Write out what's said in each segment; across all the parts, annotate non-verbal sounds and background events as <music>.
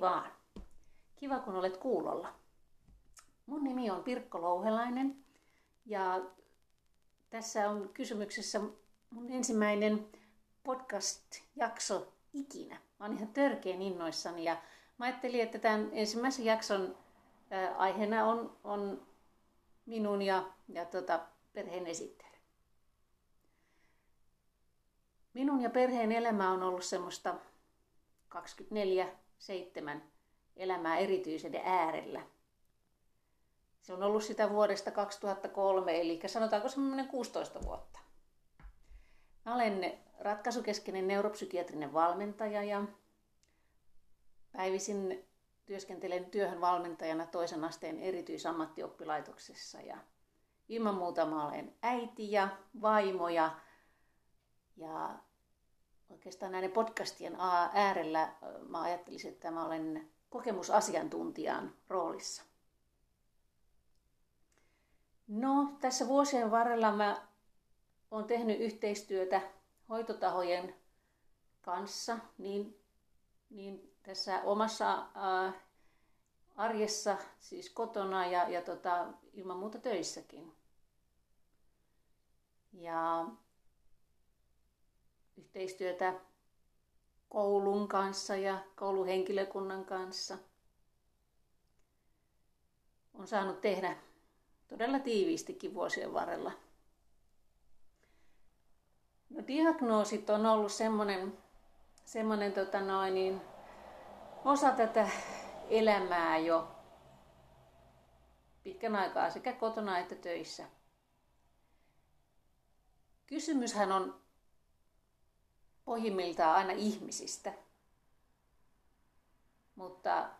Vaan. Kiva, kun olet kuulolla. Mun nimi on Pirkko Louhelainen ja tässä on kysymyksessä mun ensimmäinen podcast-jakso ikinä. Mä oon ihan törkeen innoissani ja mä ajattelin, että tämän ensimmäisen jakson aiheena on, on minun ja, ja tota, perheen esittely. Minun ja perheen elämä on ollut semmoista 24-7 elämää erityisyyden äärellä. Se on ollut sitä vuodesta 2003, eli sanotaanko semmoinen 16 vuotta. Mä olen ratkaisukeskeinen neuropsykiatrinen valmentaja ja päivisin työskentelen työhön valmentajana toisen asteen erityisammattioppilaitoksessa ja ilman muuta mä olen äiti ja vaimo ja, ja oikeastaan näiden podcastien äärellä mä ajattelisin, että mä olen kokemusasiantuntijan roolissa. No, tässä vuosien varrella mä olen tehnyt yhteistyötä hoitotahojen kanssa, niin, niin tässä omassa ää, arjessa, siis kotona ja, ja tota, ilman muuta töissäkin. Ja yhteistyötä koulun kanssa ja kouluhenkilökunnan kanssa. On saanut tehdä todella tiiviistikin vuosien varrella. No, diagnoosit on ollut semmoinen, semmoinen tota noin, niin, osa tätä elämää jo pitkän aikaa sekä kotona että töissä. Kysymyshän on pohjimmiltaan aina ihmisistä. Mutta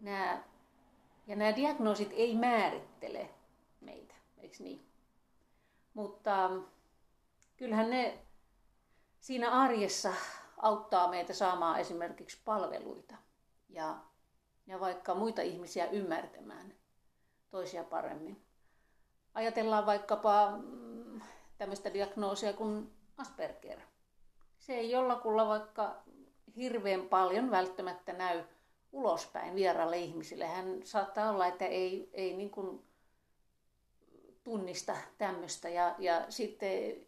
nämä, ja nämä diagnoosit ei määrittele meitä, eikö niin? Mutta kyllähän ne siinä arjessa auttaa meitä saamaan esimerkiksi palveluita ja, ja vaikka muita ihmisiä ymmärtämään toisia paremmin. Ajatellaan vaikkapa mm, tämmöistä diagnoosia kuin Asperger – se ei jollakulla vaikka hirveän paljon välttämättä näy ulospäin vieraalle ihmisille. Hän saattaa olla, että ei, ei niin kuin tunnista tämmöistä ja, ja sitten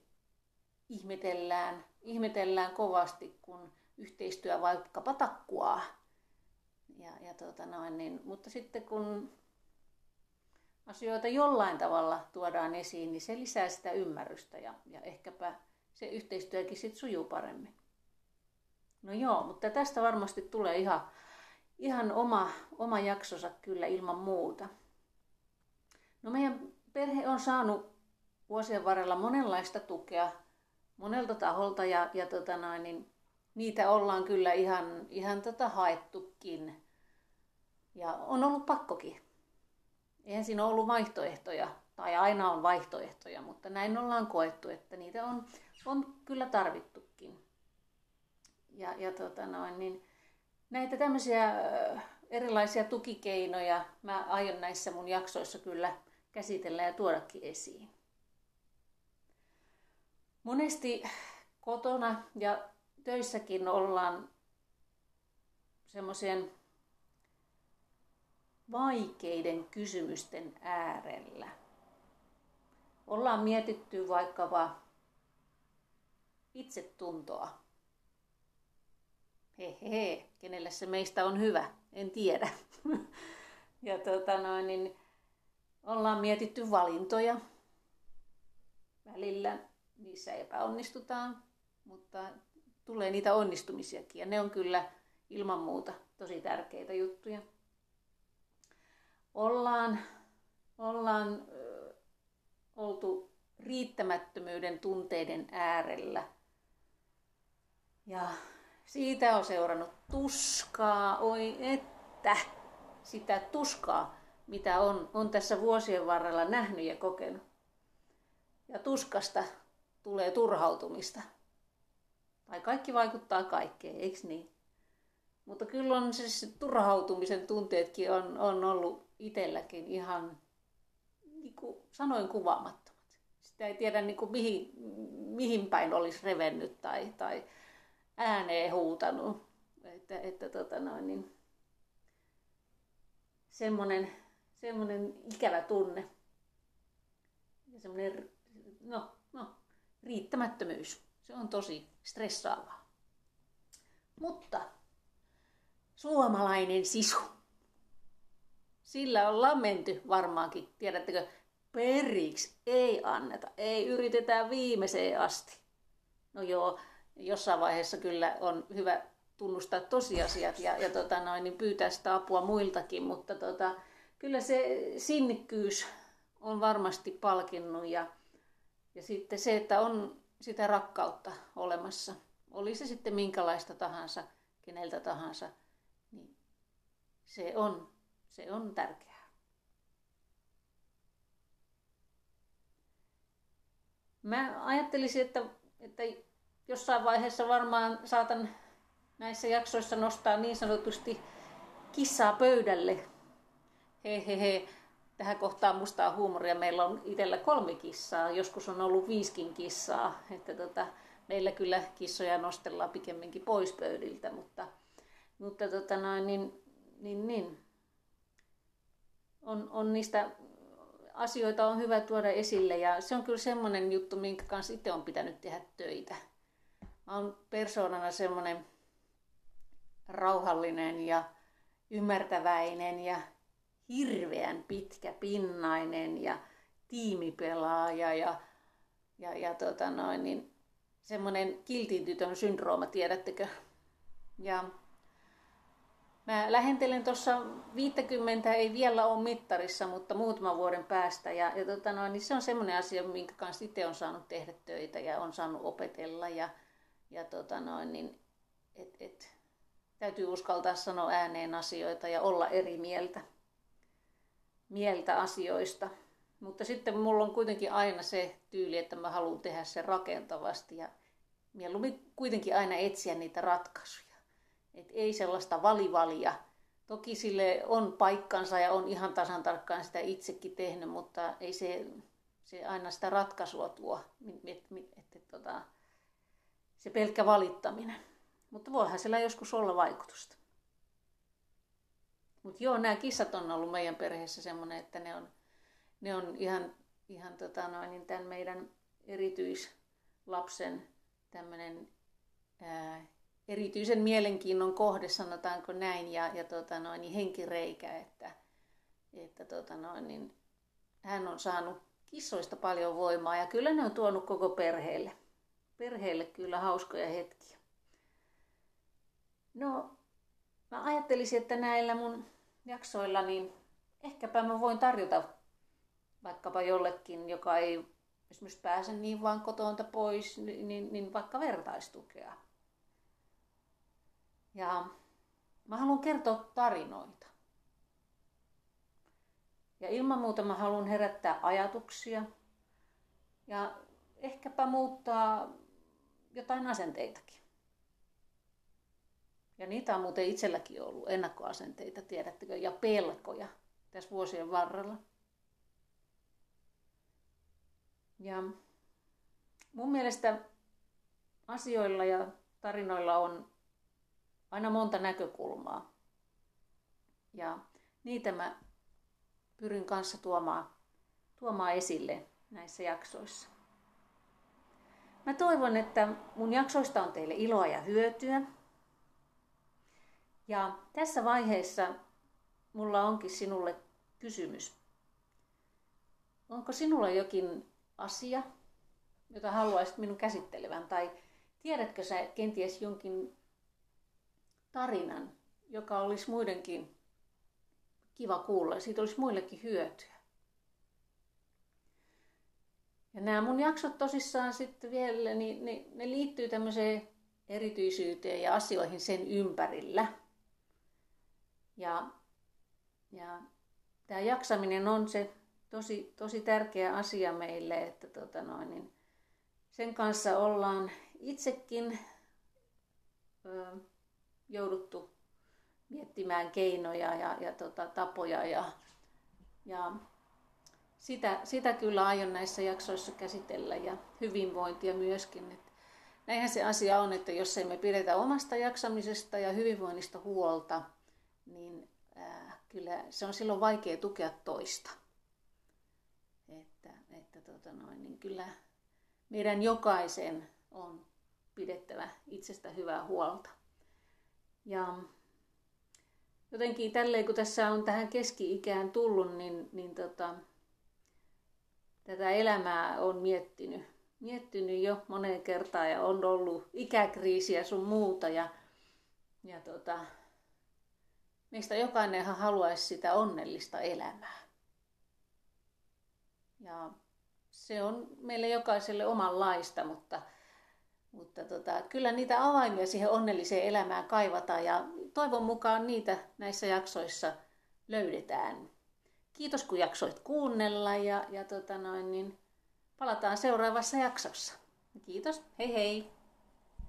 ihmetellään, ihmetellään kovasti, kun yhteistyö vaikkapa takkuaa. Ja, ja tota noin, niin, mutta sitten kun asioita jollain tavalla tuodaan esiin, niin se lisää sitä ymmärrystä ja, ja ehkäpä se yhteistyökin sitten sujuu paremmin. No joo, mutta tästä varmasti tulee ihan, ihan oma, oma jaksonsa kyllä ilman muuta. No meidän perhe on saanut vuosien varrella monenlaista tukea monelta taholta ja, ja tota noin, niin niitä ollaan kyllä ihan, ihan tota haettukin. Ja on ollut pakkokin. Eihän siinä ollut vaihtoehtoja, tai aina on vaihtoehtoja, mutta näin ollaan koettu, että niitä on on kyllä tarvittukin. Ja, ja tota noin, niin näitä tämmöisiä erilaisia tukikeinoja mä aion näissä mun jaksoissa kyllä käsitellä ja tuodakin esiin. Monesti kotona ja töissäkin ollaan semmoisen vaikeiden kysymysten äärellä. Ollaan mietitty vaikkapa itsetuntoa. Hehe, kenelle se meistä on hyvä, en tiedä. <laughs> ja tota noin, niin ollaan mietitty valintoja. Välillä niissä epäonnistutaan, mutta tulee niitä onnistumisiakin ja ne on kyllä ilman muuta tosi tärkeitä juttuja. Ollaan, ollaan oltu riittämättömyyden tunteiden äärellä ja siitä on seurannut tuskaa, oi että, sitä tuskaa, mitä on, on tässä vuosien varrella nähnyt ja kokenut. Ja tuskasta tulee turhautumista. Tai kaikki vaikuttaa kaikkeen, eikö niin? Mutta kyllä on siis turhautumisen tunteetkin on, on ollut itselläkin ihan, kuin sanoin, kuvaamattomat. Sitä ei tiedä niin kuin mihin, mihin päin olisi revennyt tai, tai ääneen huutanut. Että, että tota noin, niin semmoinen, semmoinen ikävä tunne. Ja semmoinen, no, no, riittämättömyys. Se on tosi stressaavaa. Mutta suomalainen sisu. Sillä ollaan menty varmaankin, tiedättekö, periksi ei anneta, ei yritetä viimeiseen asti. No joo, jossain vaiheessa kyllä on hyvä tunnustaa tosiasiat ja, ja tota noin, niin pyytää sitä apua muiltakin, mutta tota, kyllä se sinnikkyys on varmasti palkinnut ja, ja sitten se, että on sitä rakkautta olemassa, oli se sitten minkälaista tahansa, keneltä tahansa, niin se on, se on tärkeää. Mä ajattelisin, että, että jossain vaiheessa varmaan saatan näissä jaksoissa nostaa niin sanotusti kissaa pöydälle. He he he. Tähän kohtaan mustaa huumoria. Meillä on itsellä kolme kissaa. Joskus on ollut viiskin kissaa. Että tota, meillä kyllä kissoja nostellaan pikemminkin pois pöydiltä, mutta, mutta tota noin, niin, niin, niin. On, on niistä asioita on hyvä tuoda esille ja se on kyllä semmoinen juttu, minkä kanssa itse on pitänyt tehdä töitä. Mä oon persoonana semmoinen rauhallinen ja ymmärtäväinen ja hirveän pitkä pinnainen ja tiimipelaaja ja, ja, ja tota noin, niin semmoinen kiltin tytön syndrooma, tiedättekö? Ja mä lähentelen tuossa 50, ei vielä ole mittarissa, mutta muutaman vuoden päästä. Ja, ja tota noin, niin se on semmoinen asia, minkä kanssa itse on saanut tehdä töitä ja on saanut opetella. Ja, ja tota noin, niin, et, et, täytyy uskaltaa sanoa ääneen asioita ja olla eri mieltä, mieltä asioista. Mutta sitten mulla on kuitenkin aina se tyyli, että mä haluan tehdä sen rakentavasti ja mieluummin kuitenkin aina etsiä niitä ratkaisuja. Et ei sellaista valivalia. Toki sille on paikkansa ja on ihan tasan tarkkaan sitä itsekin tehnyt, mutta ei se, se aina sitä ratkaisua tuo, että et, et, et, tota, se pelkkä valittaminen. Mutta voihan sillä joskus olla vaikutusta. Mutta joo, nämä kissat on ollut meidän perheessä semmoinen, että ne on, ne on ihan, ihan tota noin, niin tämän meidän erityislapsen tämmöinen erityisen mielenkiinnon kohde, sanotaanko näin, ja, ja tota noin, niin henkireikä, että, että tota noin, niin hän on saanut kissoista paljon voimaa ja kyllä ne on tuonut koko perheelle, perheelle kyllä hauskoja hetkiä. No, mä ajattelisin, että näillä mun jaksoilla, niin ehkäpä mä voin tarjota vaikkapa jollekin, joka ei esimerkiksi pääse niin vaan kotoonta pois, niin, niin, niin vaikka vertaistukea. Ja mä haluan kertoa tarinoita. Ja ilman muuta mä haluan herättää ajatuksia ja ehkäpä muuttaa jotain asenteitakin. Ja niitä on muuten itselläkin ollut, ennakkoasenteita, tiedättekö, ja pelkoja tässä vuosien varrella. Ja mun mielestä asioilla ja tarinoilla on aina monta näkökulmaa. Ja niitä mä pyrin kanssa tuomaan, tuomaan esille näissä jaksoissa. Mä toivon, että mun jaksoista on teille iloa ja hyötyä. Ja tässä vaiheessa mulla onkin sinulle kysymys. Onko sinulla jokin asia, jota haluaisit minun käsittelevän? Tai tiedätkö sä kenties jonkin tarinan, joka olisi muidenkin kiva kuulla siitä olisi muillekin hyötyä? Ja nämä mun jaksot tosissaan sitten vielä, niin ne, ne liittyy tämmöiseen erityisyyteen ja asioihin sen ympärillä. Ja, ja tämä jaksaminen on se tosi, tosi tärkeä asia meille, että tota noin, niin sen kanssa ollaan itsekin jouduttu miettimään keinoja ja, ja tota, tapoja ja, ja sitä, sitä kyllä aion näissä jaksoissa käsitellä ja hyvinvointia myöskin. Et näinhän se asia on, että jos emme pidetä omasta jaksamisesta ja hyvinvoinnista huolta, niin kyllä se on silloin vaikea tukea toista. Että, että tota noin, niin kyllä meidän jokaisen on pidettävä itsestä hyvää huolta. Ja jotenkin tälleen, kun tässä on tähän keski-ikään tullut, niin, niin tota, tätä elämää on miettinyt, miettinyt jo moneen kertaan ja on ollut ikäkriisiä sun muuta. Ja, ja tota, meistä jokainenhan haluaisi sitä onnellista elämää. Ja se on meille jokaiselle omanlaista, mutta, mutta tota, kyllä niitä avaimia siihen onnelliseen elämään kaivataan ja toivon mukaan niitä näissä jaksoissa löydetään. Kiitos kun jaksoit kuunnella ja, ja tota noin, niin palataan seuraavassa jaksossa. Kiitos, hei hei!